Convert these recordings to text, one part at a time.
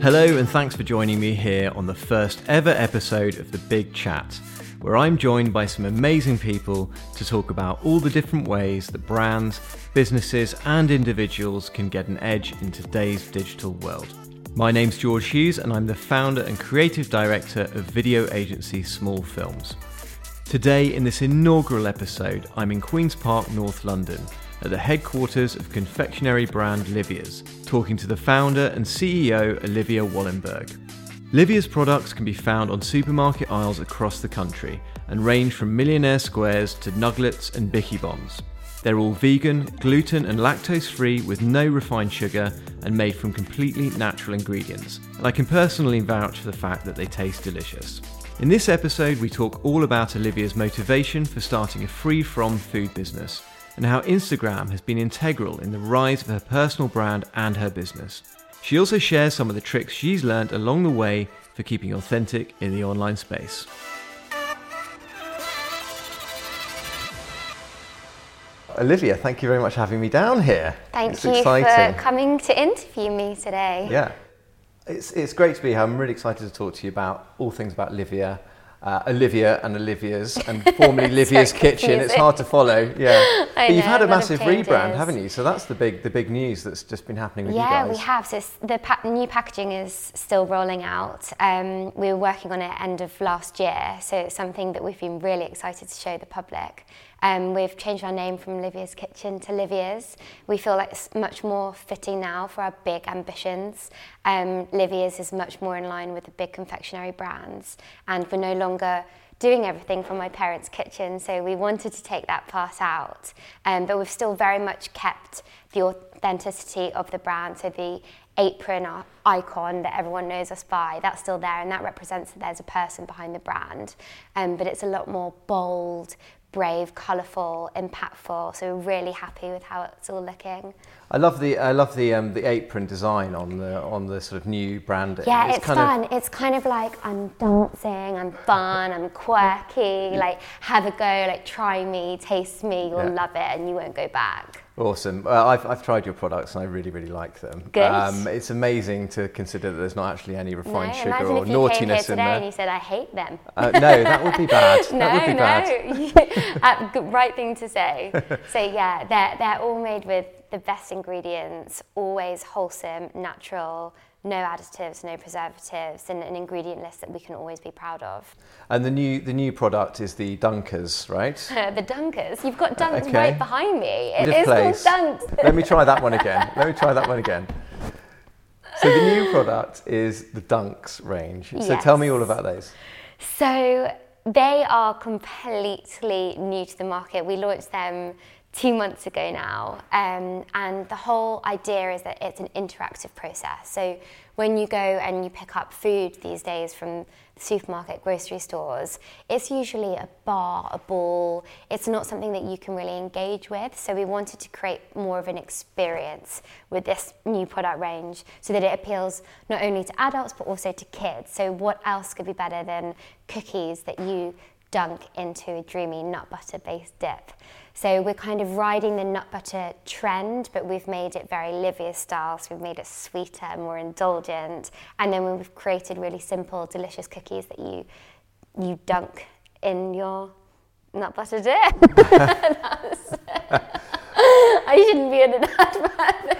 Hello, and thanks for joining me here on the first ever episode of The Big Chat, where I'm joined by some amazing people to talk about all the different ways that brands, businesses, and individuals can get an edge in today's digital world. My name's George Hughes, and I'm the founder and creative director of video agency Small Films. Today, in this inaugural episode, I'm in Queen's Park, North London, at the headquarters of confectionery brand Livia's, talking to the founder and CEO Olivia Wollenberg. Livia's products can be found on supermarket aisles across the country and range from millionaire squares to nuglets and Biccie Bombs. They're all vegan, gluten and lactose free with no refined sugar and made from completely natural ingredients. And I can personally vouch for the fact that they taste delicious. In this episode, we talk all about Olivia's motivation for starting a free from food business and how Instagram has been integral in the rise of her personal brand and her business. She also shares some of the tricks she's learned along the way for keeping authentic in the online space. Olivia, thank you very much for having me down here. Thank it's you exciting. for coming to interview me today. Yeah, it's, it's great to be here. I'm really excited to talk to you about all things about Livia, uh, Olivia and Olivia's, and formerly Livia's So Kitchen. It's hard to follow. Yeah, but you've had a a massive rebrand, haven't you? So that's the big the big news that's just been happening with Yeah, you we have. So the pa- new packaging is still rolling out. Um, we were working on it end of last year, so it's something that we've been really excited to show the public. Um, we've changed our name from Livia's Kitchen to Livia's. We feel like it's much more fitting now for our big ambitions. Um, Livia's is much more in line with the big confectionery brands, and we're no longer doing everything from my parents' kitchen, so we wanted to take that part out. Um, but we've still very much kept the authenticity of the brand, so the apron our icon that everyone knows us by, that's still there, and that represents that there's a person behind the brand. Um, but it's a lot more bold, brave, colourful, impactful, so we're really happy with how it's all looking. I love the I love the um, the apron design on the on the sort of new branding. Yeah, it's, kind fun. Of, It's kind of like I'm dancing, I'm fun, I'm quirky, like have a go, like try me, taste me, you'll Yeah. love it and you won't go back. Awesome. Well, I've, I've tried your products and I really, really like them. Good. Um, it's amazing to consider that there's not actually any refined no, sugar imagine or if you came here naughtiness today in and there. you said I hate them. Uh, no, that would be bad. no, that would be bad. no. uh, right thing to say. so yeah, they're they're all made with the best ingredients, always wholesome, natural, no additives, no preservatives, and an ingredient list that we can always be proud of. And the new the new product is the Dunkers, right? the Dunkers, you've got Dunks uh, okay. right behind me. It is is called. Dunks. Let me try that one again. Let me try that one again. So the new product is the Dunks range. So tell me all about those. So they are completely new to the market. We launched them two months ago now, um, and the whole idea is that it's an interactive process. So when you go and you pick up food these days from supermarket, grocery stores, it's usually a bar, a ball. It's not something that you can really engage with. So we wanted to create more of an experience with this new product range so that it appeals not only to adults but also to kids. So what else could be better than cookies that you dunk into a dreamy nut butter based dip? So we're kind of riding the nut butter trend, but we've made it very Livia style. So we've made it sweeter, more indulgent, and then we've created really simple, delicious cookies that you you dunk in your nut butter dip. I shouldn't be in an advert.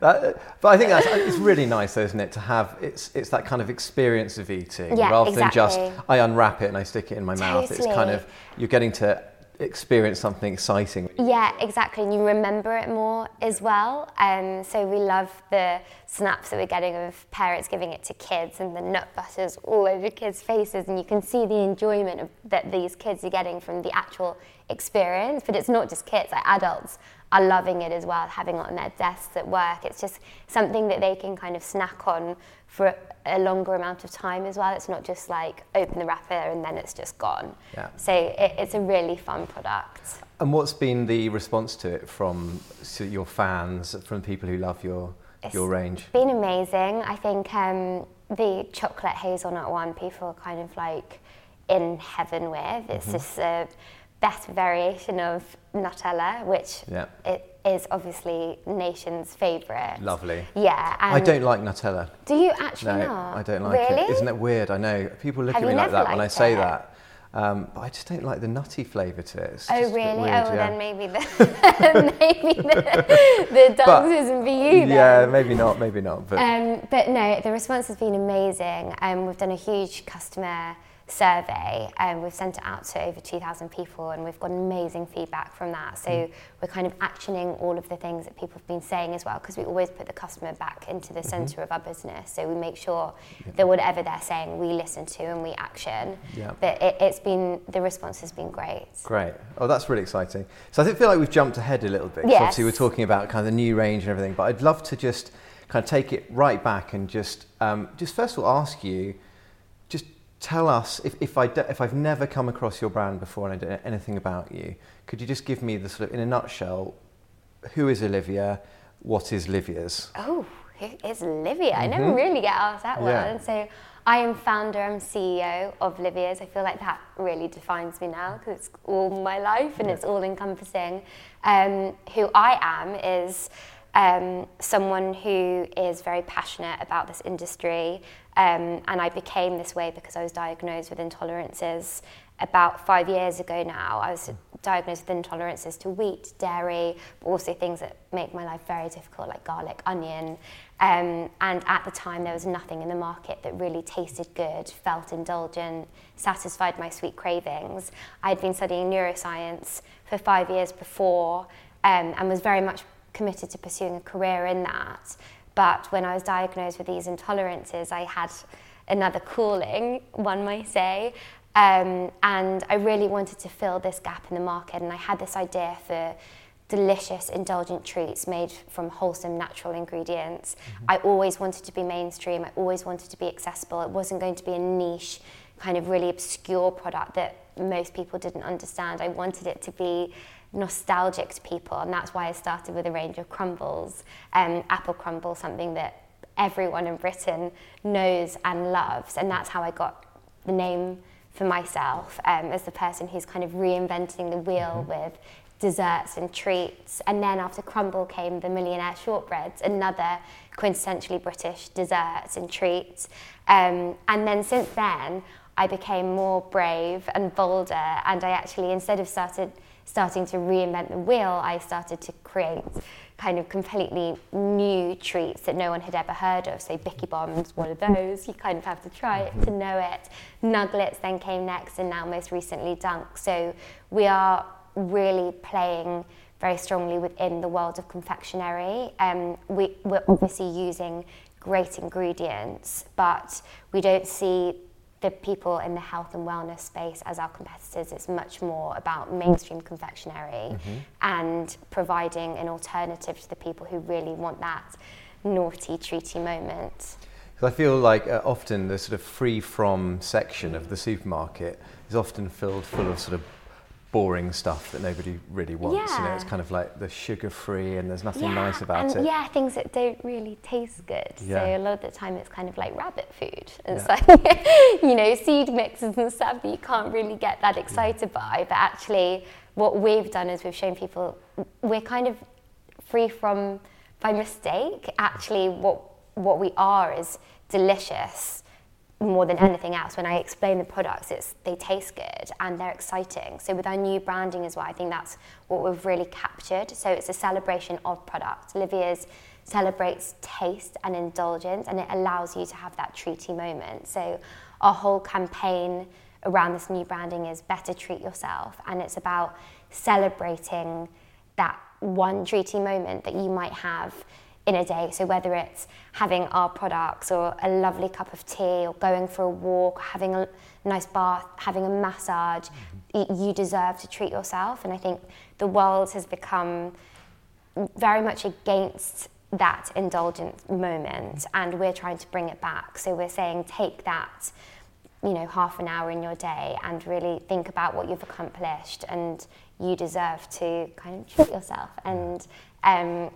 That, but I think that's it's really nice, though, isn't it, to have it's it's that kind of experience of eating Yeah, rather than just. I unwrap it and I stick it in my mouth. It's kind of you're getting to experience something exciting. Yeah, exactly. And you remember it more as well. Um, so we love the snaps that we're getting of parents giving it to kids and the nut butters all over kids' faces. And you can see the enjoyment of, that these kids are getting from the actual experience. But it's not just kids, like adults are loving it as well, having it on their desks at work. It's just something that they can kind of snack on for a longer amount of time as well. It's not just like open the wrapper and then it's just gone. Yeah. So it, it's a really fun product. And what's been the response to it from your fans, from people who love your It's your range? It's been amazing. I think um, the chocolate hazelnut one, people are kind of like in heaven with. It's Mm-hmm. just a better variation of Nutella, which Yeah. it is obviously nation's favourite. Lovely. Yeah. I don't like Nutella. Do you actually No, not? I don't like really? it. Isn't it weird? I know. People look Have at me like that when I say it? that. Um, but I just don't like the nutty flavour to it. It's Oh just a bit really? weird, oh, yeah. then maybe the maybe the, the dunks isn't for you then. Yeah, maybe not, maybe not. But Um, but no, the response has been amazing. Um, we've done a huge customer survey and we've sent it out to over 2,000 people and we've got amazing feedback from that. So Mm. we're kind of actioning all of the things that people have been saying as well because we always put the customer back into Mm-hmm. the center of our business. So we make sure that whatever they're saying we listen to and we action. Yeah. But it, it's been, the response has been great. Great. Oh, that's really exciting. So I think- feel like we've jumped ahead a little bit. Yes. Obviously, we're talking about kind of the new range and everything, but I'd love to just kind of take it right back and just, um, just first of all ask you, tell us if, if, I if I've never come across your brand before and I don't know anything about you, could you just give me the sort of, in a nutshell, who is Olivia? What is Livia's? Oh, who is Livia? I never really get asked that one. Yeah. And so I am founder, I'm CEO of Livia's. I feel like that really defines me now because it's all my life and it's all encompassing. Um, who I am is um, someone who is very passionate about this industry. Um, and I became this way because I was diagnosed with intolerances about five years ago now. I was diagnosed with intolerances to wheat, dairy, but also things that make my life very difficult, like garlic, onion. Um, and at the time, there was nothing in the market that really tasted good, felt indulgent, satisfied my sweet cravings. I'd been studying neuroscience for five years before um, and was very much committed to pursuing a career in that. But when I was diagnosed with these intolerances, I had another calling, one might say. Um, and I really wanted to fill this gap in the market. And I had this idea for delicious, indulgent treats made from wholesome, natural ingredients. I always wanted to be mainstream. I always wanted to be accessible. It wasn't going to be a niche, kind of really obscure product that most people didn't understand. I wanted it to be nostalgic to people, and that's why I started with a range of crumbles. Um, apple crumble, something that everyone in Britain knows and loves, and that's how I got the name for myself um, as the person who's kind of reinventing the wheel with desserts and treats. And then after crumble came the millionaire shortbreads, another quintessentially British desserts and treats. Um, and then since then, I became more brave and bolder, and I actually, instead of started starting to reinvent the wheel, I started to create kind of completely new treats that no one had ever heard of. So Biccie Bombs, one of those. You kind of have to try it to know it. Nuglets then came next, and now most recently Dunk. So we are really playing very strongly within the world of confectionery. Um, we, we're obviously using great ingredients, but we don't see the people in the health and wellness space as our competitors. It's much more about mainstream confectionery and providing an alternative to the people who really want that naughty, treaty moment. Because I feel like uh, often the sort of free from section of the supermarket is often filled full of sort of boring stuff that nobody really wants. You know, it's kind of like the sugar free and there's nothing nice about and it. Yeah, things that don't really taste good. Yeah. So a lot of the time it's kind of like rabbit food. It's Yeah. like, you know, seed mixes and stuff that you can't really get that excited by. But actually, what we've done is we've shown people we're kind of free from, by mistake, actually, what, what we are is delicious more than anything else. When I explain the products, it's they taste good and they're exciting. So with our new branding as well, I think that's what we've really captured. So it's a celebration of products. Olivia's celebrates taste and indulgence, and it allows you to have that treaty moment. So our whole campaign around this new branding is better treat yourself, and it's about celebrating that one treaty moment that you might have in a day. So whether it's having our products or a lovely cup of tea or going for a walk, having a nice bath, having a massage, y- you deserve to treat yourself. And I think the world has become very much against that indulgent moment and we're trying to bring it back. So we're saying take that you know half an hour in your day and really think about what you've accomplished and you deserve to kind of treat yourself and um,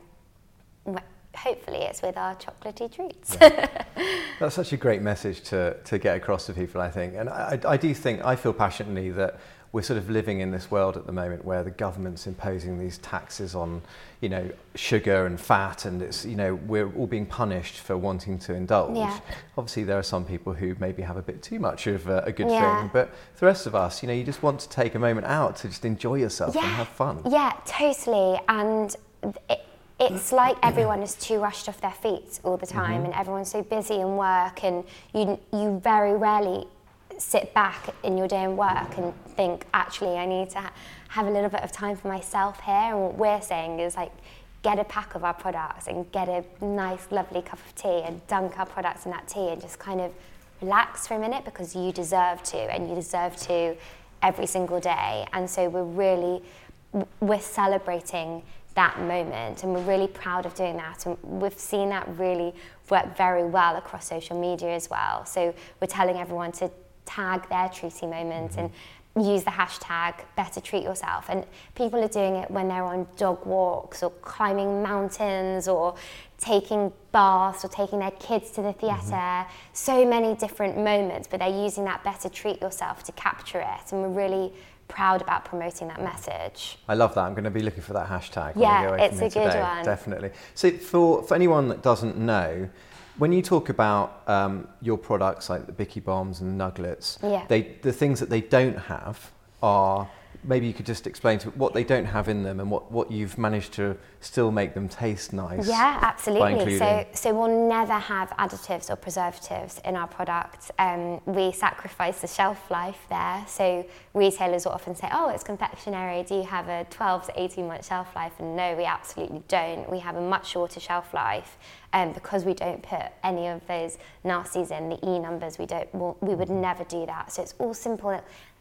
hopefully it's with our chocolatey treats. That's such a great message to, to get across to people, I think. And I, I do think, I feel passionately that we're sort of living in this world at the moment where the government's imposing these taxes on, you know, sugar and fat, and it's you know we're all being punished for wanting to indulge. Yeah. Obviously, there are some people who maybe have a bit too much of a, a good Yeah. thing, but for the rest of us, you know, you just want to take a moment out to just enjoy yourself and have fun. Yeah, totally. And it, it's like everyone is too rushed off their feet all the time, Mm-hmm. and everyone's so busy in work, and you you very rarely sit back in your day and work and think, actually, I need to ha- have a little bit of time for myself here. And what we're saying is like. Get a pack of our products and get a nice, lovely cup of tea and dunk our products in that tea and just kind of relax for a minute because you deserve to and you deserve to every single day. And so we're really we're celebrating that moment and we're really proud of doing that and we've seen that really work very well across social media as well. So we're telling everyone to tag their treaty moment mm-hmm. and use the hashtag better treat yourself and people are doing it when they're on dog walks or climbing mountains or taking baths or taking their kids to the mm-hmm. theatre. So many different moments but they're using that better treat yourself to capture it and we're really proud about promoting that message I love that. I'm going to be looking for that hashtag. when Yeah, go it's a good today. one. Definitely. So for for anyone that doesn't know, when you talk about um, your products like the Biccie Bombs and nuglets, Yeah. they the things that they don't have are maybe you could just explain to what they don't have in them and what, what you've managed to still make them taste nice. Yeah, absolutely. So, so we'll never have additives or preservatives in our products. Um, we sacrifice the shelf life there. So retailers will often say, "Oh, it's confectionery. Do you have a 12 to 18 month shelf life?" And no, we absolutely don't. We have a much shorter shelf life um, because we don't put any of those nasties in the E numbers. We don't. Well, we would never do that. So it's all simple,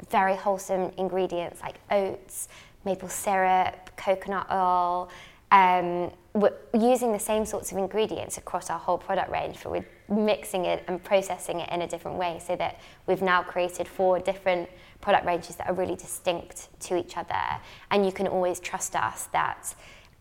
very wholesome ingredients like oats, maple syrup, coconut oil. Um, we're using the same sorts of ingredients across our whole product range, but we're mixing it and processing it in a different way so that we've now created four different product ranges that are really distinct to each other. And you can always trust us that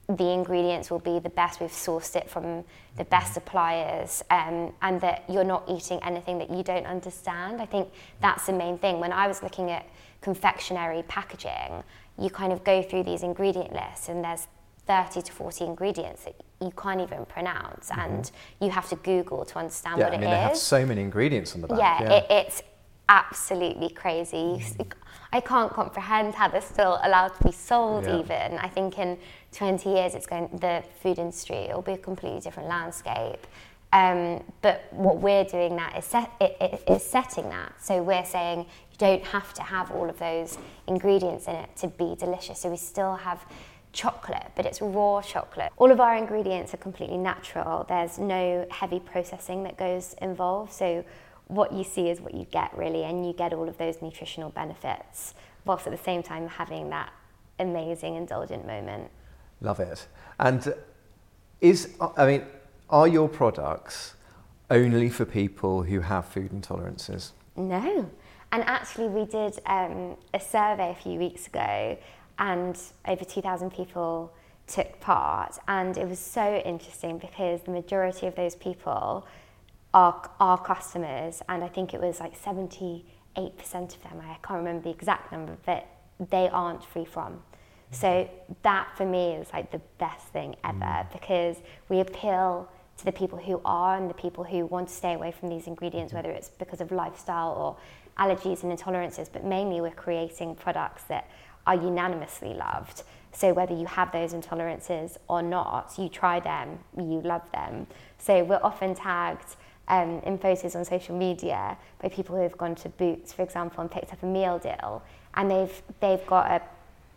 the ingredients will be the best. We've sourced it from the best suppliers, um, and that you're not eating anything that you don't understand. I think that's the main thing. When I was looking at confectionery packaging, you kind of go through these ingredient lists, and there's 30 to 40 ingredients that you can't even pronounce, and you have to Google to understand Mm-hmm. Yeah, what I it mean, they have so many ingredients on the back. Yeah, It, it's absolutely crazy. S- I can't comprehend how they're still allowed to be sold. Yeah. Even I think in 20 years, it's going the food industry it'll be a completely different landscape. Um, but what we're doing that is, set, it, it, is setting that. So we're saying you don't have to have all of those ingredients in it to be delicious. So we still have chocolate, but it's raw chocolate. All of our ingredients are completely natural. There's no heavy processing that goes involved. So what you see is what you get really, and you get all of those nutritional benefits, whilst at the same time having that amazing indulgent moment. Love it. And is, I mean, are your products only for people who have food intolerances? No. And actually, we did um, a survey a few weeks ago, and over 2,000 people took part. And it was so interesting because the majority of those people are our customers, and I think it was like 78% of them, I can't remember the exact number, but they aren't free from. So that for me is like the best thing ever mm. because we appeal to the people who are and the people who want to stay away from these ingredients, mm. whether it's because of lifestyle or allergies and intolerances, but mainly we're creating products that are unanimously loved. So whether you have those intolerances or not, you try them, you love them. So we're often tagged um, in photos on social media by people who have gone to Boots, for example, and picked up a meal deal, and they've they've got a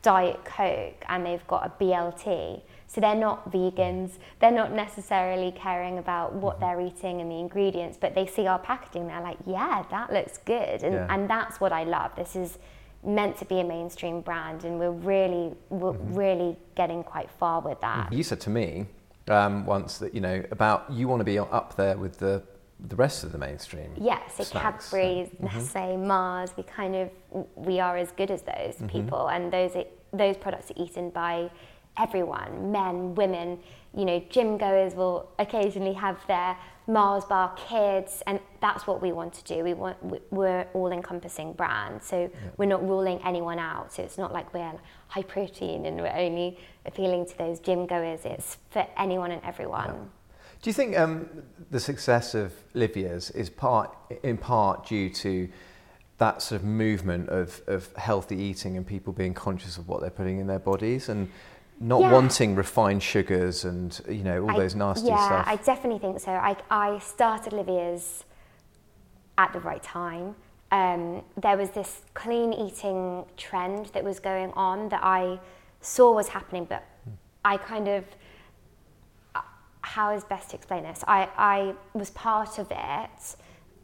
Diet Coke and they've got a BLT. So they're not vegans. They're not necessarily caring about what they're eating and the ingredients, but they see our packaging. They're like, yeah, that looks good, and Yeah. and that's what I love. This is meant to be a mainstream brand, and we're really we're really getting quite far with that. You said to me um, once that, you know, about you want to be up there with the, the rest of the mainstream. Yeah, so snacks. Cadbury's, Nestle, Mars, we kind of we are as good as those Mm-hmm. people, and those those products are eaten by everyone, men, women, you know, gym goers will occasionally have their Mars bar kids, and that's what we want to do. We want we're all encompassing brand, so yeah. we're not ruling anyone out. So it's not like we're high protein and we're only appealing to those gym goers. It's for anyone and everyone. Yeah. Do you think um, the success of Livia's is part in part due to that sort of movement of, of healthy eating and people being conscious of what they're putting in their bodies and not yeah. wanting refined sugars and you know all I, those nasty yeah, stuff. Yeah, I definitely think so. I, I started Livia's at the right time. Um, there was this clean eating trend that was going on that I saw was happening, but mm. I kind of uh, how is best to explain this? I, I was part of it,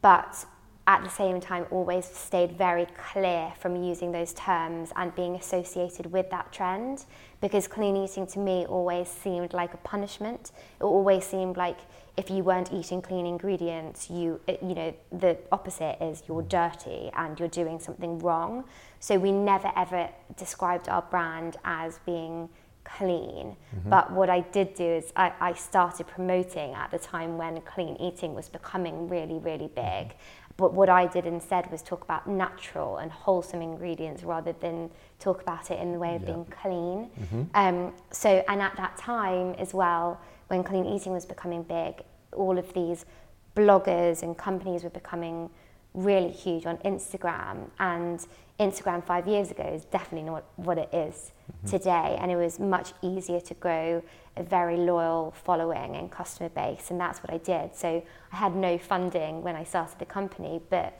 but at the same time always stayed very clear from using those terms and being associated with that trend because clean eating to me always seemed like a punishment it always seemed like if you weren't eating clean ingredients you you know the opposite is you're dirty and you're doing something wrong so we never ever described our brand as being clean. Mm-hmm. But what I did do is I, I, started promoting at the time when clean eating was becoming really, really big. But what I did instead was talk about natural and wholesome ingredients rather than talk about it in the way of yeah. being clean. Mm-hmm. Um, so, and at that time as well, when clean eating was becoming big, all of these bloggers and companies were becoming really huge on Instagram. And Instagram five years ago is definitely not what it is mm-hmm. today. And it was much easier to grow a very loyal following and customer base. And that's what I did. So I had no funding when I started the company, but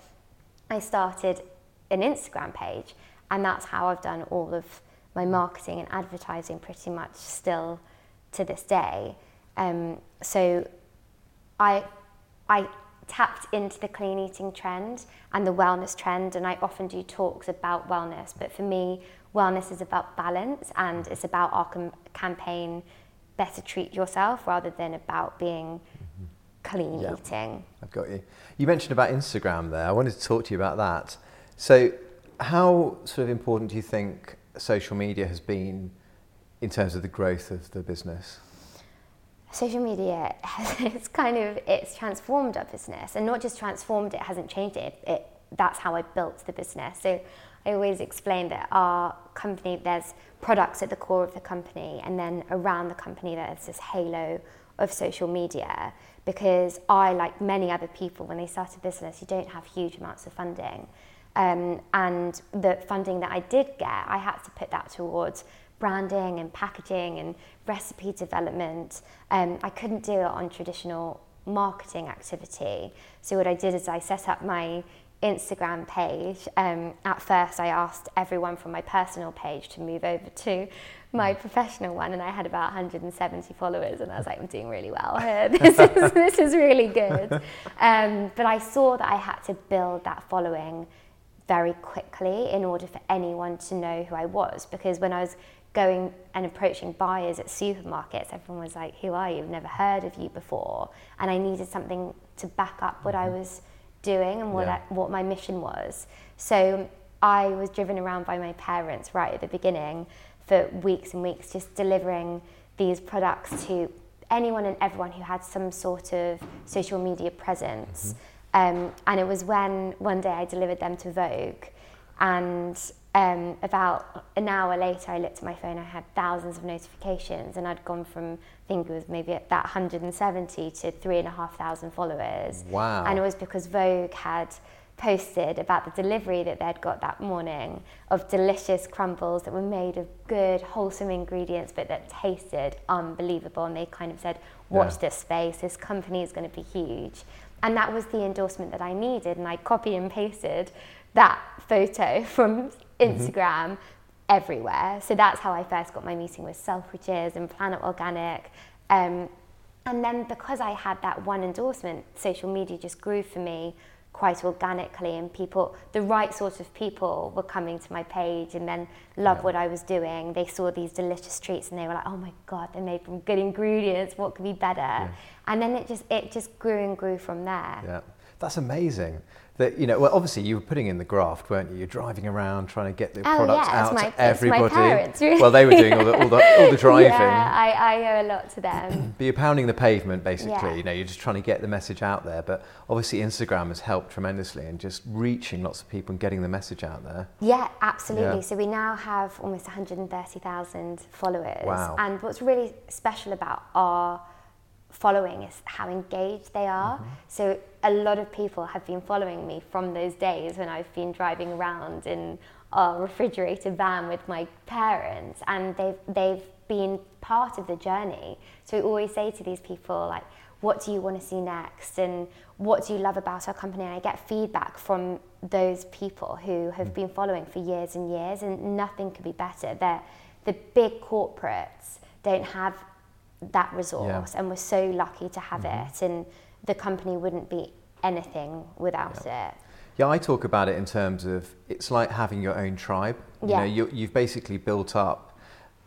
I started an Instagram page. And that's how I've done all of my marketing and advertising pretty much still to this day. Um, so I, I tapped into the clean eating trend and the wellness trend, and I often do talks about wellness. But for me, wellness is about balance, and it's about our com- campaign better treat yourself rather than about being mm-hmm. clean yeah, eating. I've got you. You mentioned about Instagram there. I wanted to talk to you about that. So, how sort of important do you think social media has been in terms of the growth of the business? social media has it's kind of it's transformed our business and not just transformed it hasn't changed it, it that's how I built the business so I always explain that our company there's products at the core of the company and then around the company there's this halo of social media because I like many other people when they start a business you don't have huge amounts of funding um, and the funding that I did get I had to put that towards branding and packaging and recipe development. Um, I couldn't do it on traditional marketing activity. So what I did is I set up my Instagram page. Um, at first, I asked everyone from my personal page to move over to my professional one, and I had about 170 followers, and I was like, I'm doing really well here. This is, this is really good. Um, but I saw that I had to build that following very quickly in order for anyone to know who I was, because when I was going and approaching buyers at supermarkets, everyone was like, Who are you? I've never heard of you before. And I needed something to back up what I mm-hmm. was doing and what, yeah. I, what my mission was. So I was driven around by my parents right at the beginning for weeks and weeks, just delivering these products to anyone and everyone who had some sort of social media presence. Mm-hmm. Um, and it was when one day I delivered them to Vogue and um, about an hour later, I looked at my phone. I had thousands of notifications, and I'd gone from I think it was maybe at that 170 to three and a half thousand followers. Wow! And it was because Vogue had posted about the delivery that they'd got that morning of delicious crumbles that were made of good, wholesome ingredients, but that tasted unbelievable. And they kind of said, "Watch yeah. this space. This company is going to be huge." And that was the endorsement that I needed, and I copy and pasted that photo from. Instagram, mm-hmm. everywhere. So that's how I first got my meeting with Selfridges and Planet Organic. Um, and then because I had that one endorsement, social media just grew for me quite organically and people the right sort of people were coming to my page and then loved yeah. what I was doing they saw these delicious treats and they were like oh my god they're made from good ingredients what could be better yeah. and then it just it just grew and grew from there yeah That's amazing. That you know, well, obviously you were putting in the graft, weren't you? You're driving around trying to get the Oh, products yeah, out my- to everybody. parents, really. Well, they were doing all the all the, all the driving. Yeah, I, I owe a lot to them. But you're pounding the pavement, basically. Yeah. You know, you're just trying to get the message out there. But obviously, Instagram has helped tremendously in just reaching lots of people and getting the message out there. Yeah, absolutely. Yeah. So we now have almost 130,000 followers. Wow. And what's really special about our following is how engaged they are. Mm-hmm. So a lot of people have been following me from those days when I've been driving around in our refrigerated van with my parents and they've they've been part of the journey. So we always say to these people like what do you want to see next and what do you love about our company and I get feedback from those people who have been following for years and years and nothing could be better. They're, the big corporates don't have that resource and we're so lucky to have it and the company wouldn't be anything without it. Yeah, I talk about it in terms of it's like having your own tribe. You Yeah. know, you, you've basically built up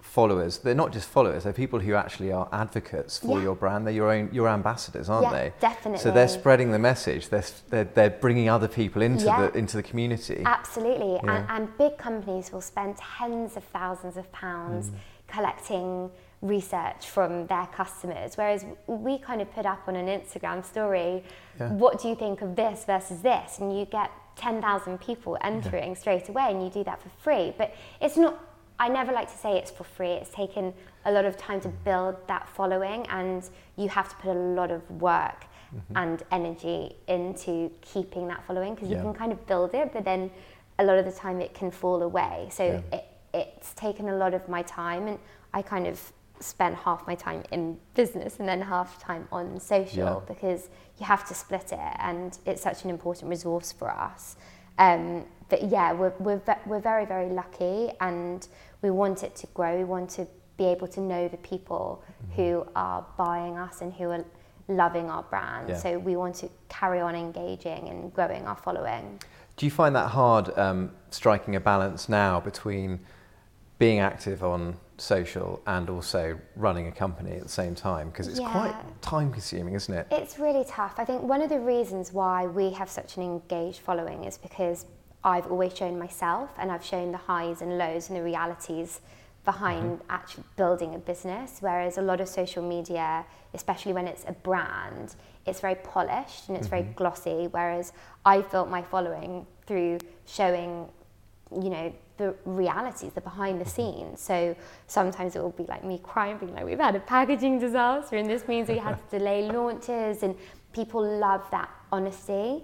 followers. They're not just followers; they're people who actually are advocates for Yeah. your brand. They're your own, your ambassadors, aren't Yeah, they? So they're spreading the message. They're they're, they're bringing other people into Yeah. the into the community. Absolutely. Yeah. And, and big companies will spend tens of thousands of pounds Mm. collecting research from their customers. Whereas we kind of put up on an Instagram story, Yeah. what do you think of this versus this? And you get 10,000 people entering straight away and you do that for free. But it's not, I never like to say it's for free. It's taken a lot of time to build that following and you have to put a lot of work Mm-hmm. and energy into keeping that following because Yeah. you can kind of build it, but then a lot of the time it can fall away. So Yeah. it, it's taken a lot of my time, and I kind of spend half my time in business and then half time on social Yeah. because you have to split it, and it's such an important resource for us. Um, but yeah, we're, we're, we're very, very lucky, and we want it to grow. We want to be able to know the people Mm-hmm. who are buying us and who are loving our brand. Yeah. So we want to carry on engaging and growing our following. Do you find that hard um, striking a balance now between being active on social and also running a company at the same time? Because it's quite time consuming, isn't it? It's really tough. I think one of the reasons why we have such an engaged following is because I've always shown myself and I've shown the highs and lows and the realities behind mm-hmm. actually building a business. Whereas a lot of social media, especially when it's a brand, it's very polished and it's very mm-hmm. glossy. Whereas I've built my following through showing you know the realities the behind the scenes. So sometimes it will be like me crying being like we've had a packaging disaster and this means we had to delay launches and people love that honesty.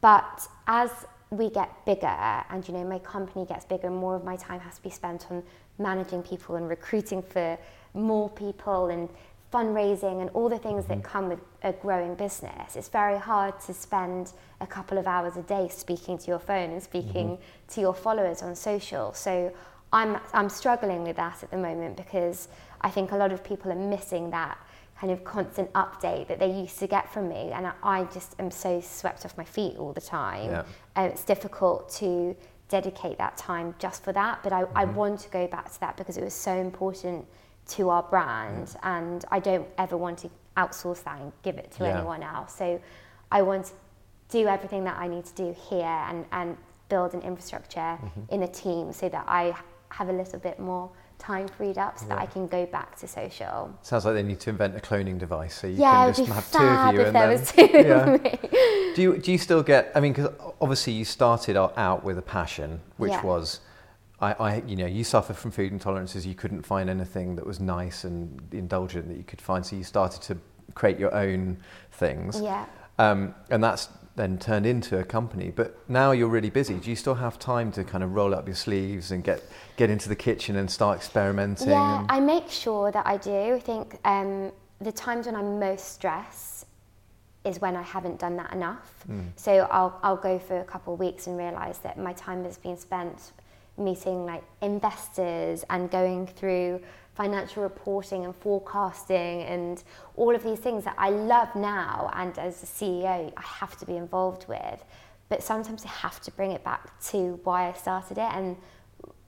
But as we get bigger and you know my company gets bigger more of my time has to be spent on managing people and recruiting for more people and fundraising and all the things that mm-hmm. come with a growing business, it's very hard to spend a couple of hours a day speaking to your phone and speaking mm-hmm. to your followers on social. So I'm, I'm struggling with that at the moment because I think a lot of people are missing that kind of constant update that they used to get from me. And I, I just am so swept off my feet all the time. Yeah. And it's difficult to dedicate that time just for that. But I, I mm-hmm. want to go back to that because it was so important to our brand. And I don't ever want to outsource that and give it to Yeah. anyone else. So I want to do everything that I need to do here and, and build an infrastructure mm-hmm. in a team so that I have a little bit more time freed up so that I can go back to social. Sounds like they need to invent a cloning device so you yeah, can just have two of you if and there then was two Yeah. of me. do you do you still get i mean because obviously you started out with a passion which Yeah. was I, I you know you suffer from food intolerances you couldn't find anything that was nice and indulgent that you could find so you started to create your own things Yeah. um, and that's then turned into a company but now you're really busy do you still have time to kind of roll up your sleeves and get get into the kitchen and start experimenting Yeah, I make sure that I do. I think um, the times when I'm most stressed is when I haven't done that enough. So I'll, I'll go for a couple of weeks and realise that my time has been spent meeting like investors and going through financial reporting and forecasting and all of these things that I love now and as a CEO I have to be involved with. But sometimes I have to bring it back to why I started it and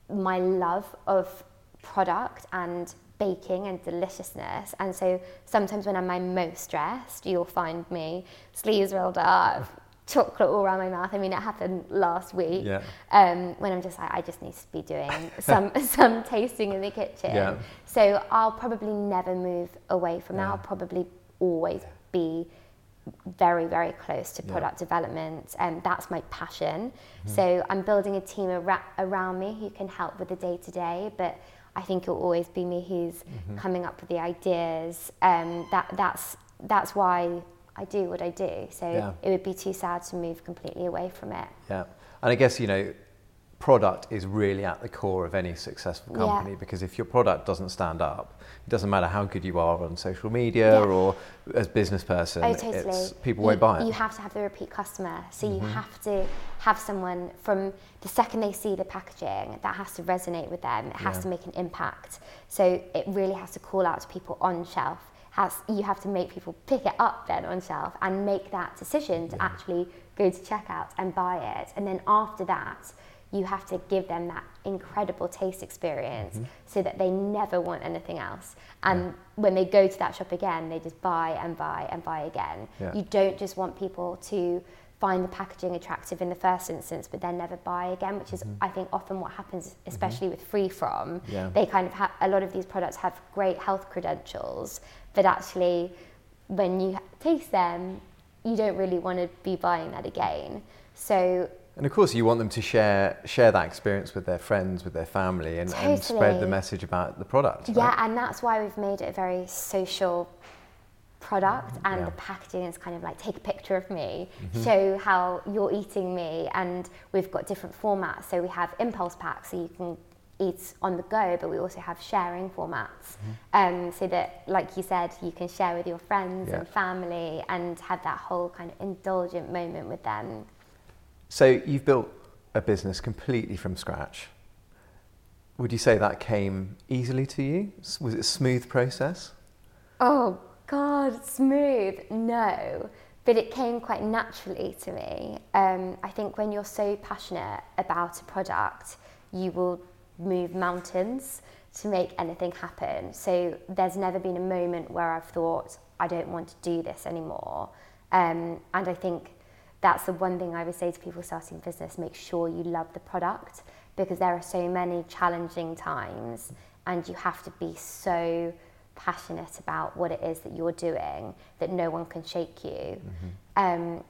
my love of product and baking and deliciousness. And so sometimes when I'm my most stressed, you'll find me sleeves rolled up, chocolate all around my mouth. I mean, it happened last week Yeah. um, when I'm just like, I just need to be doing some some tasting in the kitchen. Yeah. So I'll probably never move away from that. I'll probably always be very, very close to Yeah. product development, and that's my passion. Mm-hmm. So I'm building a team ara- around me who can help with the day to day, but I think it'll always be me who's Mm-hmm. coming up with the ideas. Um, that that's that's why I do what I do. So Yeah. it would be too sad to move completely away from it. Yeah. And I guess, you know, product is really at the core of any successful Yeah. company because if your product doesn't stand up, it doesn't matter how good you are on social media Yeah. or as business person, Oh, totally. it's, people you, won't buy it. You have to have the repeat customer. So Mm-hmm. you have to have someone from the second they see the packaging that has to resonate with them. It has Yeah. to make an impact. So it really has to call out to people on shelf. Has you have to make people pick it up then on shelf and make that decision to actually go to checkout and buy it. And then after that, you have to give them that incredible taste experience Mm-hmm. so that they never want anything else. And when they go to that shop again, they just buy and buy and buy again. Yeah. You don't just want people to find the packaging attractive in the first instance, but then never buy again, which is, I think, often what happens, especially with free from. Mm-hmm. Yeah. They kind of have a lot of these products have great health credentials, but actually, when you taste them, you don't really want to be buying that again. So And of course, you want them to share share that experience with their friends, with their family, and, and spread the message about the product. right? Yeah, and that's why we've made it a very social product and Yeah. the packaging is kind of like take a picture of me, show how you're eating me and we've got different formats. So we have impulse packs so you can eat on the go, but we also have sharing formats. Um, so that like you said, you can share with your friends Yeah. and family and have that whole kind of indulgent moment with them. So you've built a business completely from scratch. Would you say that came easily to you? Was it a smooth process? Oh God, smooth? No, but it came quite naturally to me. Um, I think when you're so passionate about a product, you will move mountains to make anything happen. So there's never been a moment where I've thought I don't want to do this anymore. Um, and I think that's the one thing I would say to people starting business: make sure you love the product because there are so many challenging times, and you have to be so passionate about what it is that you're doing that no one can shake you. Um,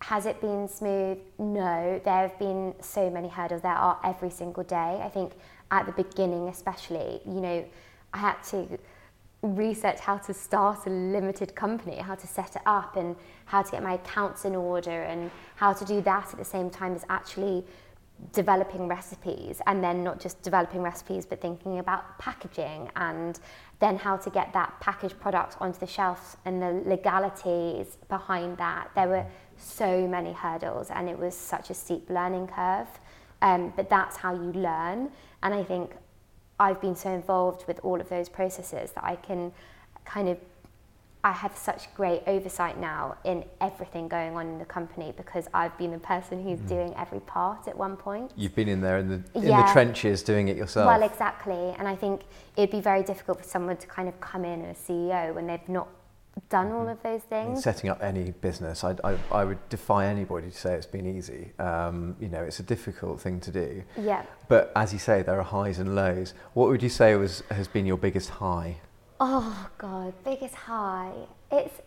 has it been smooth? No. There have been so many hurdles. There are every single day. I think at the beginning, especially, you know, I had to research how to start a limited company, how to set it up, and how to get my accounts in order, and how to do that at the same time as actually developing recipes and then not just developing recipes but thinking about packaging and then how to get that packaged product onto the shelves and the legalities behind that. There were so many hurdles and it was such a steep learning curve. Um, but that's how you learn. And i think i've been so involved with all of those processes that i can kind of I have such great oversight now in everything going on in the company because I've been the person who's doing every part at one point. You've been in there in the in the trenches doing it yourself. Well, exactly. And I think it'd be very difficult for someone to kind of come in as CEO when they've not done all of those things. setting up any business, I, I, I would defy anybody to say it's been easy. Um, you know, it's a difficult thing to do. Yeah. But as you say, there are highs and lows. What would you say was has been your biggest high? Oh God, biggest high. It's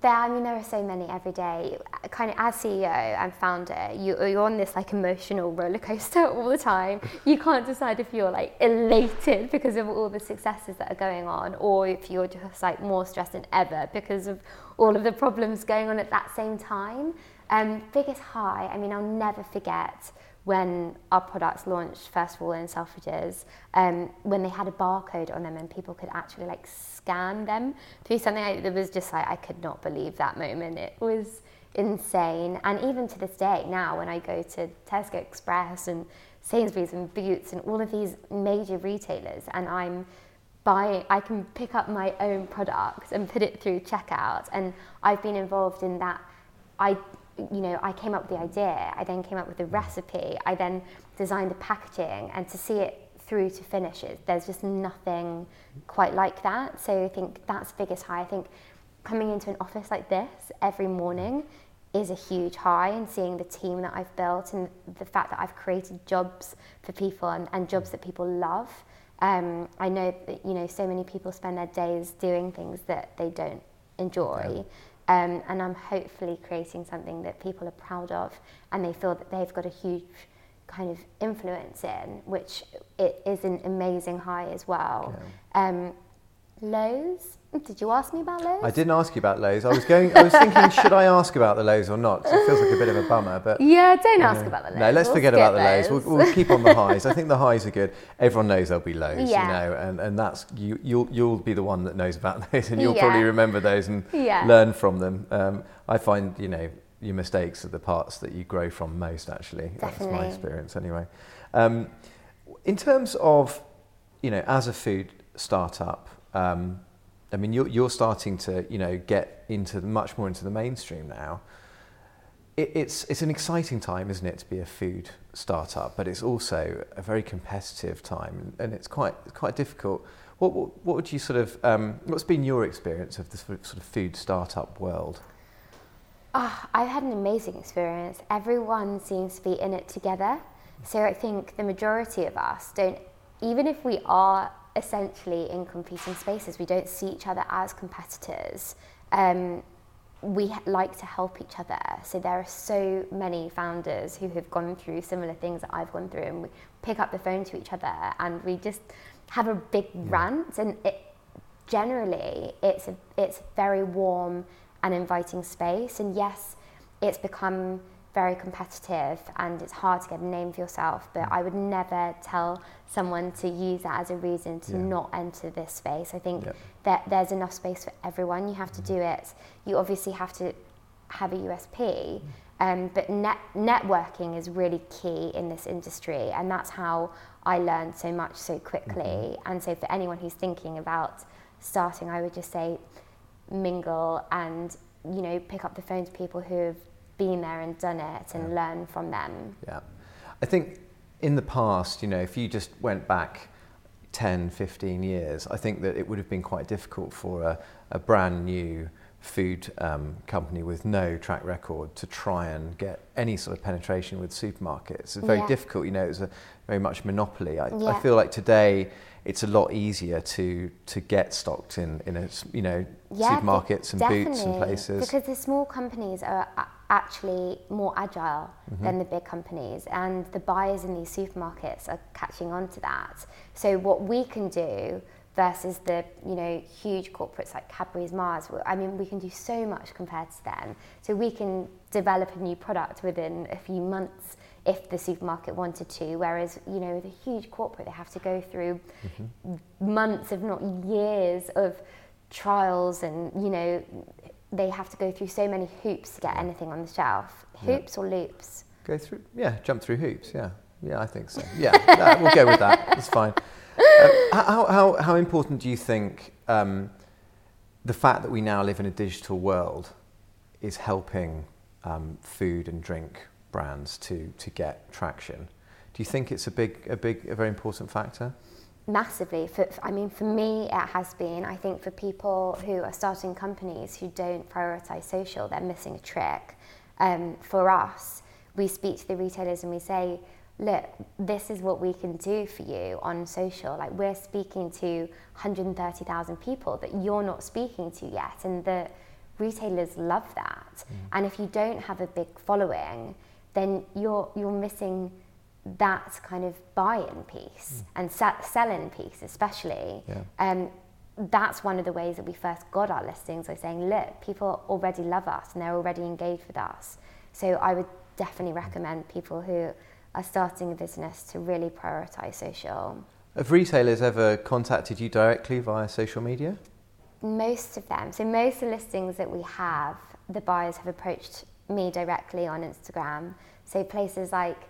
there. I mean, there are so many every day. Kind of as CEO and founder, you, you're on this like emotional roller coaster all the time. You can't decide if you're like elated because of all the successes that are going on, or if you're just like more stressed than ever because of all of the problems going on at that same time. Um, biggest high. I mean, I'll never forget when our products launched, first of all in Selfridges, um, when they had a barcode on them and people could actually like scan them through something, I, was just like, I could not believe that moment. It was insane. And even to this day now, when I go to Tesco Express and Sainsbury's and Boots and all of these major retailers and I'm buying, I can pick up my own product and put it through checkout. And I've been involved in that. I, you know, I came up with the idea. I then came up with the recipe. I then designed the packaging, and to see it through to finish, it, there's just nothing quite like that. So I think that's the biggest high. I think coming into an office like this every morning is a huge high and seeing the team that I've built and the fact that I've created jobs for people and, and jobs that people love. Um, I know that you know so many people spend their days doing things that they don't enjoy. Yeah. Um, and I'm hopefully creating something that people are proud of and they feel that they've got a huge kind of influence in, which it is an amazing high as well. Yeah. Um, Lows. Did you ask me about lows? I didn't ask you about lows. I was going. I was thinking, should I ask about the lows or not? It feels like a bit of a bummer, but yeah, don't ask know. about the lows. No, let's we'll forget about the lows. We'll, we'll, keep on the highs. I think the highs are good. Everyone knows there'll be lows, yeah. you know, and, and that's you. You'll you'll be the one that knows about those, and you'll yeah. probably remember those and yeah. learn from them. Um, I find you know your mistakes are the parts that you grow from most. Actually, Definitely. that's my experience anyway. Um, in terms of you know, as a food startup. Um, I mean, you're, you're starting to, you know, get into the, much more into the mainstream now. It, it's, it's an exciting time, isn't it, to be a food startup, but it's also a very competitive time and it's quite, quite difficult. What, what, what would you sort of, um, what's been your experience of the sort of food startup world? Oh, I've had an amazing experience. Everyone seems to be in it together. So I think the majority of us don't, even if we are essentially in competing spaces. We don't see each other as competitors. Um, we like to help each other. So there are so many founders who have gone through similar things that I've gone through, and we pick up the phone to each other, and we just have a big yeah. rant. And it, generally, it's a it's very warm and inviting space. And yes, it's become very competitive and it's hard to get a name for yourself. But I would never tell someone to use that as a reason to yeah. not enter this space. I think that there's enough space for everyone. You have to do it. You obviously have to have a USP. Um, but net, networking is really key in this industry, and that's how I learned so much so quickly. Mm-hmm. And so, for anyone who's thinking about starting, I would just say mingle and you know pick up the phone to people who have been there and done it and yeah. learn from them. Yeah. I think in the past, you know, if you just went back 10, 15 years, I think that it would have been quite difficult for a, a brand new food um, company with no track record to try and get any sort of penetration with supermarkets. It's very yeah. difficult, you know, it's a very much monopoly. I, yeah. I feel like today it's a lot easier to to get stocked in in a, you know yeah, supermarkets and boots and places because the small companies are actually more agile mm-hmm. than the big companies and the buyers in these supermarkets are catching on to that so what we can do versus the you know huge corporates like Cadbury's Mars I mean we can do so much compared to them so we can develop a new product within a few months if the supermarket wanted to whereas you know with a huge corporate they have to go through mm-hmm. months if not years of trials and you know they have to go through so many hoops to get anything on the shelf. Hoops yeah. or loops? Go through, yeah, jump through hoops. Yeah, yeah, I think so. Yeah, that, we'll go with that. It's fine. Uh, how, how, how important do you think um, the fact that we now live in a digital world is helping um, food and drink brands to, to get traction? Do you think it's a big, a big, a very important factor? Massively. For, I mean, for me, it has been. I think for people who are starting companies who don't prioritize social, they're missing a trick. Um, for us, we speak to the retailers and we say, look, this is what we can do for you on social. Like we're speaking to 130,000 people that you're not speaking to yet. And the retailers love that. Mm. And if you don't have a big following, then you're, you're missing that kind of buy-in piece mm. and sell-in piece especially yeah. um, that's one of the ways that we first got our listings by saying look people already love us and they're already engaged with us so i would definitely mm. recommend people who are starting a business to really prioritize social have retailers ever contacted you directly via social media most of them so most of the listings that we have the buyers have approached me directly on instagram so places like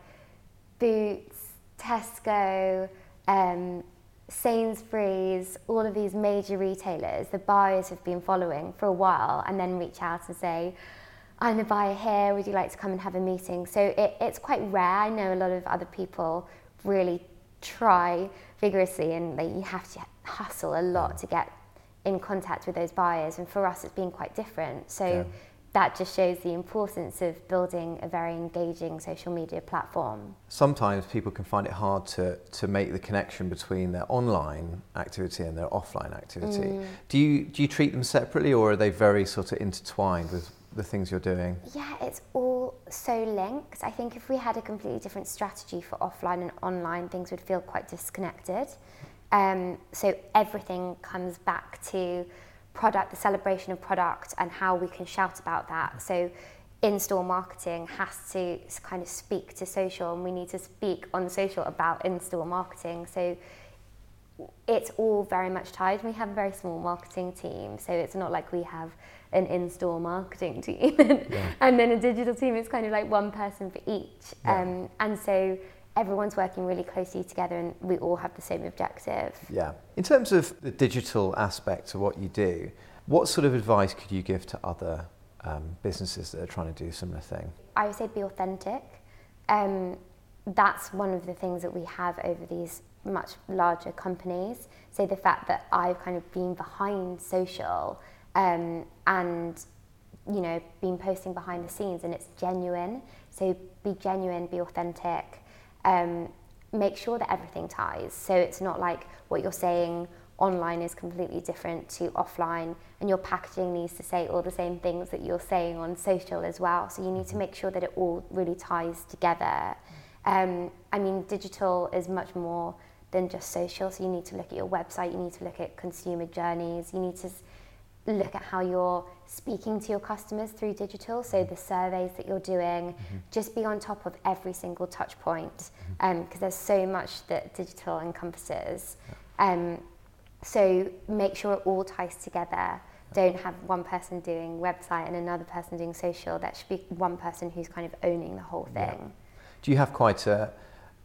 Boots, Tesco, um, Sainsbury's, all of these major retailers, the buyers have been following for a while and then reach out and say, I'm a buyer here, would you like to come and have a meeting? So it, it's quite rare. I know a lot of other people really try vigorously and they, you have to hustle a lot to get in contact with those buyers. And for us, it's been quite different. So yeah. That just shows the importance of building a very engaging social media platform. Sometimes people can find it hard to, to make the connection between their online activity and their offline activity. Mm. Do, you, do you treat them separately or are they very sort of intertwined with the things you're doing? Yeah, it's all so linked. I think if we had a completely different strategy for offline and online, things would feel quite disconnected. Um, so everything comes back to product, the celebration of product, and how we can shout about that. So in-store marketing has to kind of speak to social, and we need to speak on social about in-store marketing. So it's all very much tied. We have a very small marketing team, so it's not like we have an in-store marketing team yeah. and then a digital team. It's kind of like one person for each, yeah. um, and so everyone's working really closely together and we all have the same objective. Yeah. In terms of the digital aspect of what you do, what sort of advice could you give to other um, businesses that are trying to do a similar thing? I would say be authentic. Um, that's one of the things that we have over these much larger companies. So the fact that I've kind of been behind social um, and you know been posting behind the scenes and it's genuine. So be genuine, be authentic um, make sure that everything ties. So it's not like what you're saying online is completely different to offline, and your packaging needs to say all the same things that you're saying on social as well. So you need to make sure that it all really ties together. Um, I mean, digital is much more than just social, so you need to look at your website, you need to look at consumer journeys, you need to look at how you're speaking to your customers through digital. So the surveys that you're doing, mm-hmm. just be on top of every single touch point because mm-hmm. um, there's so much that digital encompasses. Yeah. Um, so make sure it all ties together. Don't have one person doing website and another person doing social. That should be one person who's kind of owning the whole thing. Yeah. Do you have quite a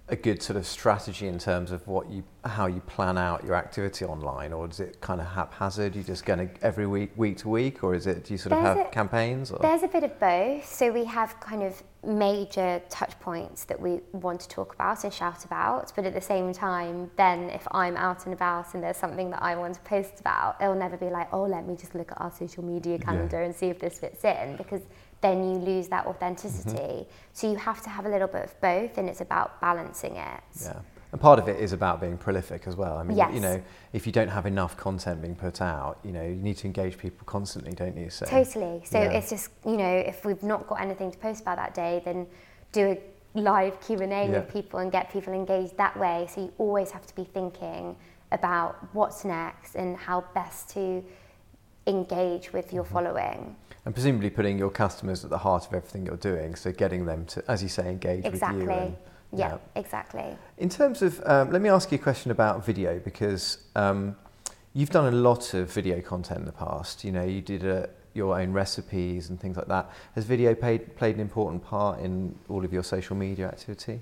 a good sort of strategy in terms of what you how you plan out your activity online or is it kind of haphazard You're just going to every week week to week or is it do you sort there's of have a, campaigns or? there's a bit of both so we have kind of major touch points that we want to talk about and shout about but at the same time then if i'm out and about and there's something that i want to post about it'll never be like oh let me just look at our social media calendar yeah. and see if this fits in because then you lose that authenticity. Mm-hmm. So you have to have a little bit of both, and it's about balancing it. Yeah. And part of it is about being prolific as well. I mean, yes. you know, if you don't have enough content being put out, you know, you need to engage people constantly, don't you? So, totally. So yeah. it's just, you know, if we've not got anything to post about that day, then do a live Q&A yeah. with people and get people engaged that way. So you always have to be thinking about what's next and how best to engage with your mm-hmm. following and presumably putting your customers at the heart of everything you're doing. So getting them to, as you say, engage exactly. with you. And, yeah, yeah, exactly. In terms of, um, let me ask you a question about video because um, you've done a lot of video content in the past. You know, you did a, your own recipes and things like that. Has video played, played an important part in all of your social media activity?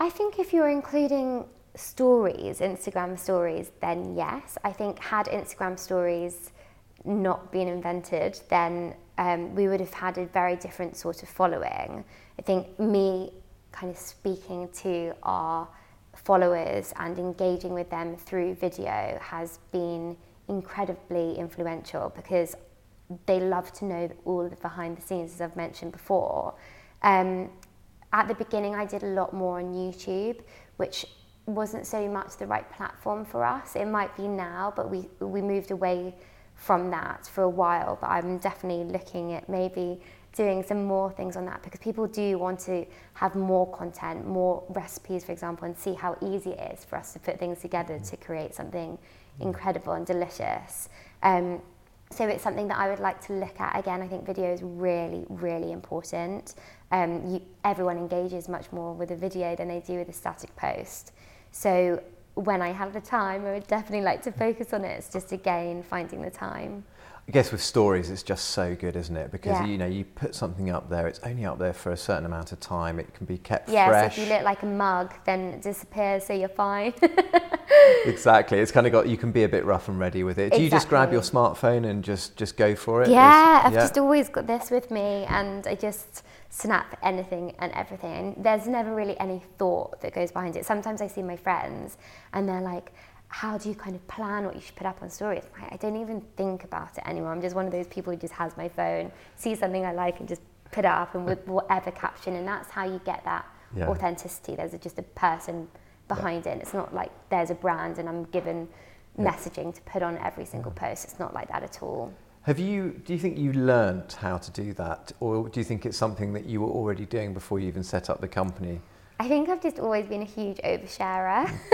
I think if you're including stories, Instagram stories, then yes. I think had Instagram stories not been invented, then um, we would have had a very different sort of following. I think me kind of speaking to our followers and engaging with them through video has been incredibly influential because they love to know all the behind the scenes, as I've mentioned before. Um, at the beginning, I did a lot more on YouTube, which wasn't so much the right platform for us. It might be now, but we, we moved away from that for a while, but I'm definitely looking at maybe doing some more things on that because people do want to have more content, more recipes, for example, and see how easy it is for us to put things together to create something incredible and delicious. Um, so it's something that I would like to look at. Again, I think video is really, really important. Um, you, everyone engages much more with a video than they do with a static post. So when I have the time, I would definitely like to focus on it. It's just again finding the time. I guess with stories, it's just so good, isn't it? Because yeah. you know, you put something up there, it's only up there for a certain amount of time. It can be kept yeah, fresh. so if you look like a mug, then it disappears, so you're fine. exactly. It's kind of got. You can be a bit rough and ready with it. Exactly. Do you just grab your smartphone and just just go for it? Yeah, I've yeah. just always got this with me, and I just snap anything and everything. And there's never really any thought that goes behind it. Sometimes I see my friends, and they're like how do you kind of plan what you should put up on stories? I, I don't even think about it anymore. I'm just one of those people who just has my phone, sees something I like, and just put it up and with whatever caption, and that's how you get that Yeah. authenticity. There's a, just a person behind it. And it's not like there's a brand and I'm given messaging to put on every single mm-hmm. post. It's not like that at all. Have you? Do you think you learnt how to do that, or do you think it's something that you were already doing before you even set up the company? I think I've just always been a huge oversharer.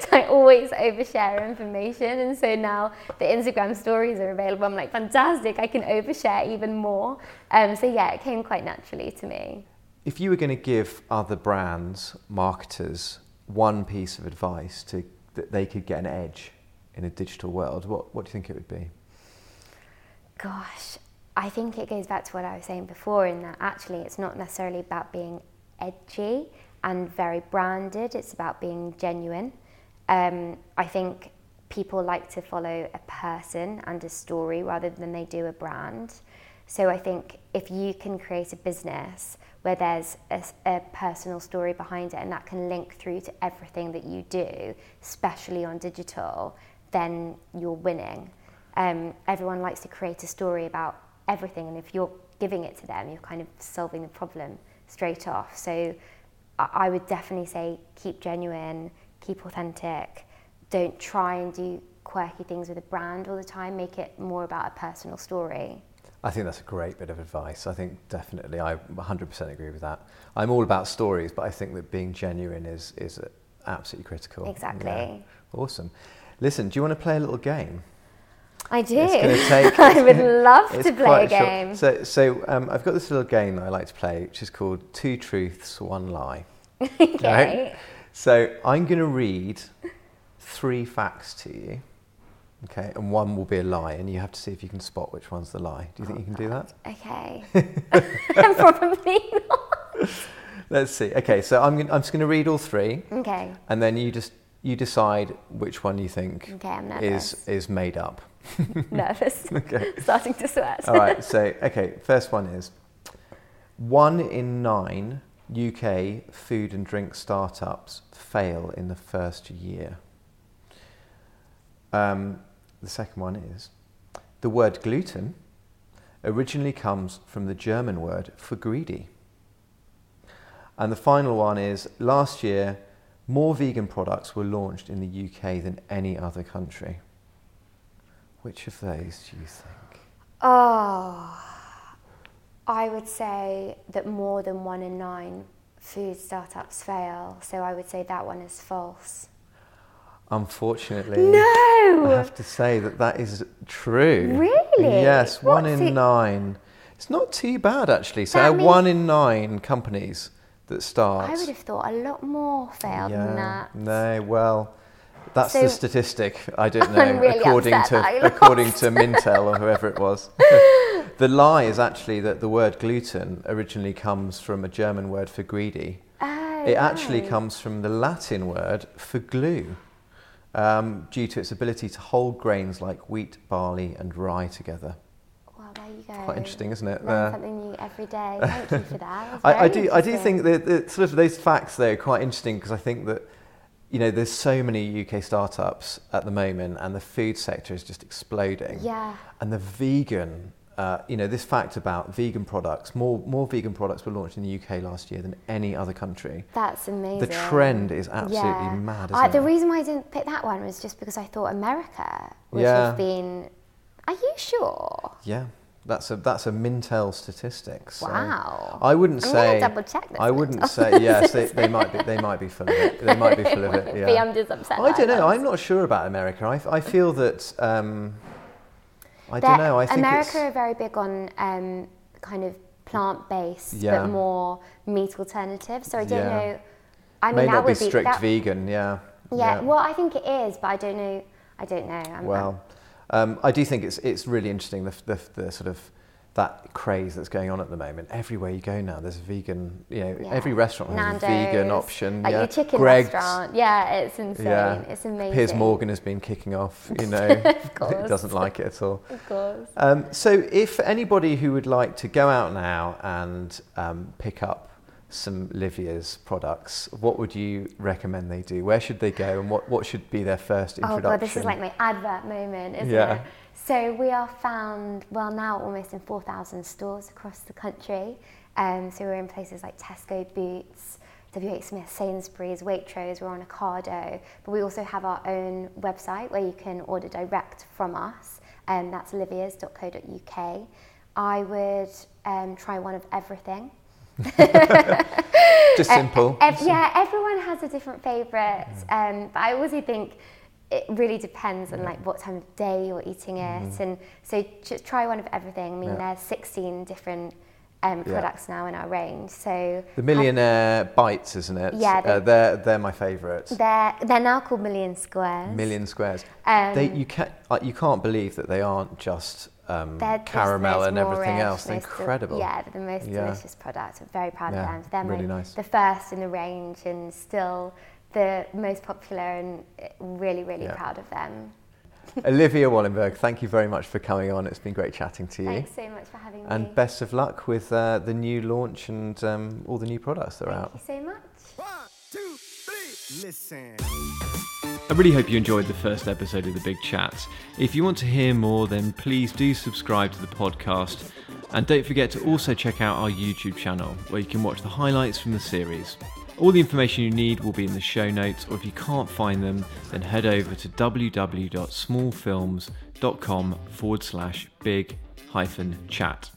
so I always overshare information. And so now the Instagram stories are available. I'm like, fantastic, I can overshare even more. Um, so yeah, it came quite naturally to me. If you were going to give other brands, marketers, one piece of advice to that they could get an edge in a digital world, what, what do you think it would be? Gosh, I think it goes back to what I was saying before in that actually it's not necessarily about being edgy and very branded, it's about being genuine. Um, I think people like to follow a person and a story rather than they do a brand. So I think if you can create a business where there's a, a personal story behind it and that can link through to everything that you do, especially on digital, then you're winning. Um, everyone likes to create a story about everything, and if you're giving it to them, you're kind of solving the problem straight off. So I, I would definitely say keep genuine, keep authentic, don't try and do quirky things with a brand all the time, make it more about a personal story. I think that's a great bit of advice. I think definitely, I 100% agree with that. I'm all about stories, but I think that being genuine is, is absolutely critical. Exactly. Yeah. Awesome. Listen, do you want to play a little game? I do. Take- I would love to play a quite short. game. So, so um, I've got this little game that I like to play, which is called Two Truths, One Lie. okay. So I'm going to read three facts to you. Okay, and one will be a lie, and you have to see if you can spot which one's the lie. Do you think you can do that? Okay. Probably not. Let's see. Okay, so I'm, gonna, I'm just going to read all three, Okay. and then you just you decide which one you think Okay, is is made up. nervous. Okay. Starting to sweat. All right. So okay, first one is one in nine UK food and drink startups fail in the first year. Um, the second one is the word gluten originally comes from the German word for greedy. And the final one is last year, more vegan products were launched in the UK than any other country. Which of those do you think? Oh, I would say that more than one in nine food startups fail. So I would say that one is false. Unfortunately, no. I have to say that that is true. Really? Yes, one in it- nine. It's not too bad actually. So That one in nine companies that start. I would have thought a lot more failed than that. No, well, that's So- the statistic. I don't know. Really according that to according to Mintel or whoever it was. the lie is actually that the word gluten originally comes from a German word for greedy. Oh, It actually right. comes from the Latin word for glue, um, due to its ability to hold grains like wheat, barley, and rye together. Well, there you go. Quite interesting, isn't it? Learn Uh, something new every day. Thank you for that. I, I do. I do think that the, sort of those facts there are quite interesting because I think that you know there's so many UK startups at the moment, and the food sector is just exploding. Yeah. And the vegan, uh, you know, this fact about vegan products, more more vegan products were launched in the UK last year than any other country. That's amazing. The trend is absolutely Yeah. mad, isn't the it? reason why I didn't pick that one was just because I thought America would Yeah. have been. Are you sure? Yeah, that's a that's a Mintel statistic. So Wow. I wouldn't I'm say. double check this I wouldn't Mintel say yes. They, they might be. They might be full of it. They might be full of it. Yeah. I'm just upset. I don't know. I'm not sure about America. I, I feel that. Um, I They're- don't know. I think America it's, are very big on um, kind of plant-based, Yeah. but more meat alternatives. So I don't Yeah. know. I mean, may that not be would be strict that- vegan. Yeah. Yeah, Well, I think it is, but I don't know. I don't know. I'm, Well, um, I do think it's it's really interesting the, the the sort of that craze that's going on at the moment. Everywhere you go now, there's a vegan. You know, Yeah. every restaurant has a vegan option. Like yeah. your chicken Greggs, restaurant. Yeah, it's insane. Yeah. It's amazing. Piers Morgan has been kicking off. You know, Of course. doesn't like it at all. Of course. Um, so, if anybody who would like to go out now and um, pick up some Livia's products, what would you recommend they do? Where should they go, and what, what should be their first introduction? Oh god, this is like my advert moment, isn't Yeah. it? So we are found well now almost in 4,000 stores across the country. Um, so we're in places like Tesco, Boots, WH Smith, Sainsbury's, Waitrose. We're on Ocado, but we also have our own website where you can order direct from us, and that's livias.co.uk. I would um, try one of everything. Just simple. Ev- yeah, everyone has a different favourite, um, but I also think it really depends on like what time of day you're eating it, and so just try one of everything. I mean, Mm-hmm. Yeah. there's 16 different um, Yeah. products now in our range, so The millionaire bites, isn't it? Yeah, they- uh, they're they're my favourites. they're they're now called Millionaire Squares. Millionaire squares. Um, they you can't like, you can't believe that they aren't just um, They're caramel and everything moreish, else. They're del- incredible. yeah, they're the most Yeah. delicious product. I'm very proud Yeah, of them. They're really my, nice. the first in the range and still the most popular and uh, really, really Yeah. proud of them. Olivia Wollenberg, thank you very much for coming on. It's been great chatting to you. Thanks so much for having me. And best of luck with uh, the new launch and um, all the new products that are Thank out. you so much. One, two, three. Listen. I really hope you enjoyed the first episode of The Big Chats. If you want to hear more, then please do subscribe to the podcast. And don't forget to also check out our YouTube channel, where you can watch the highlights from the series. All the information you need will be in the show notes, or if you can't find them, then head over to www.smallfilms.com forward slash big hyphen chat.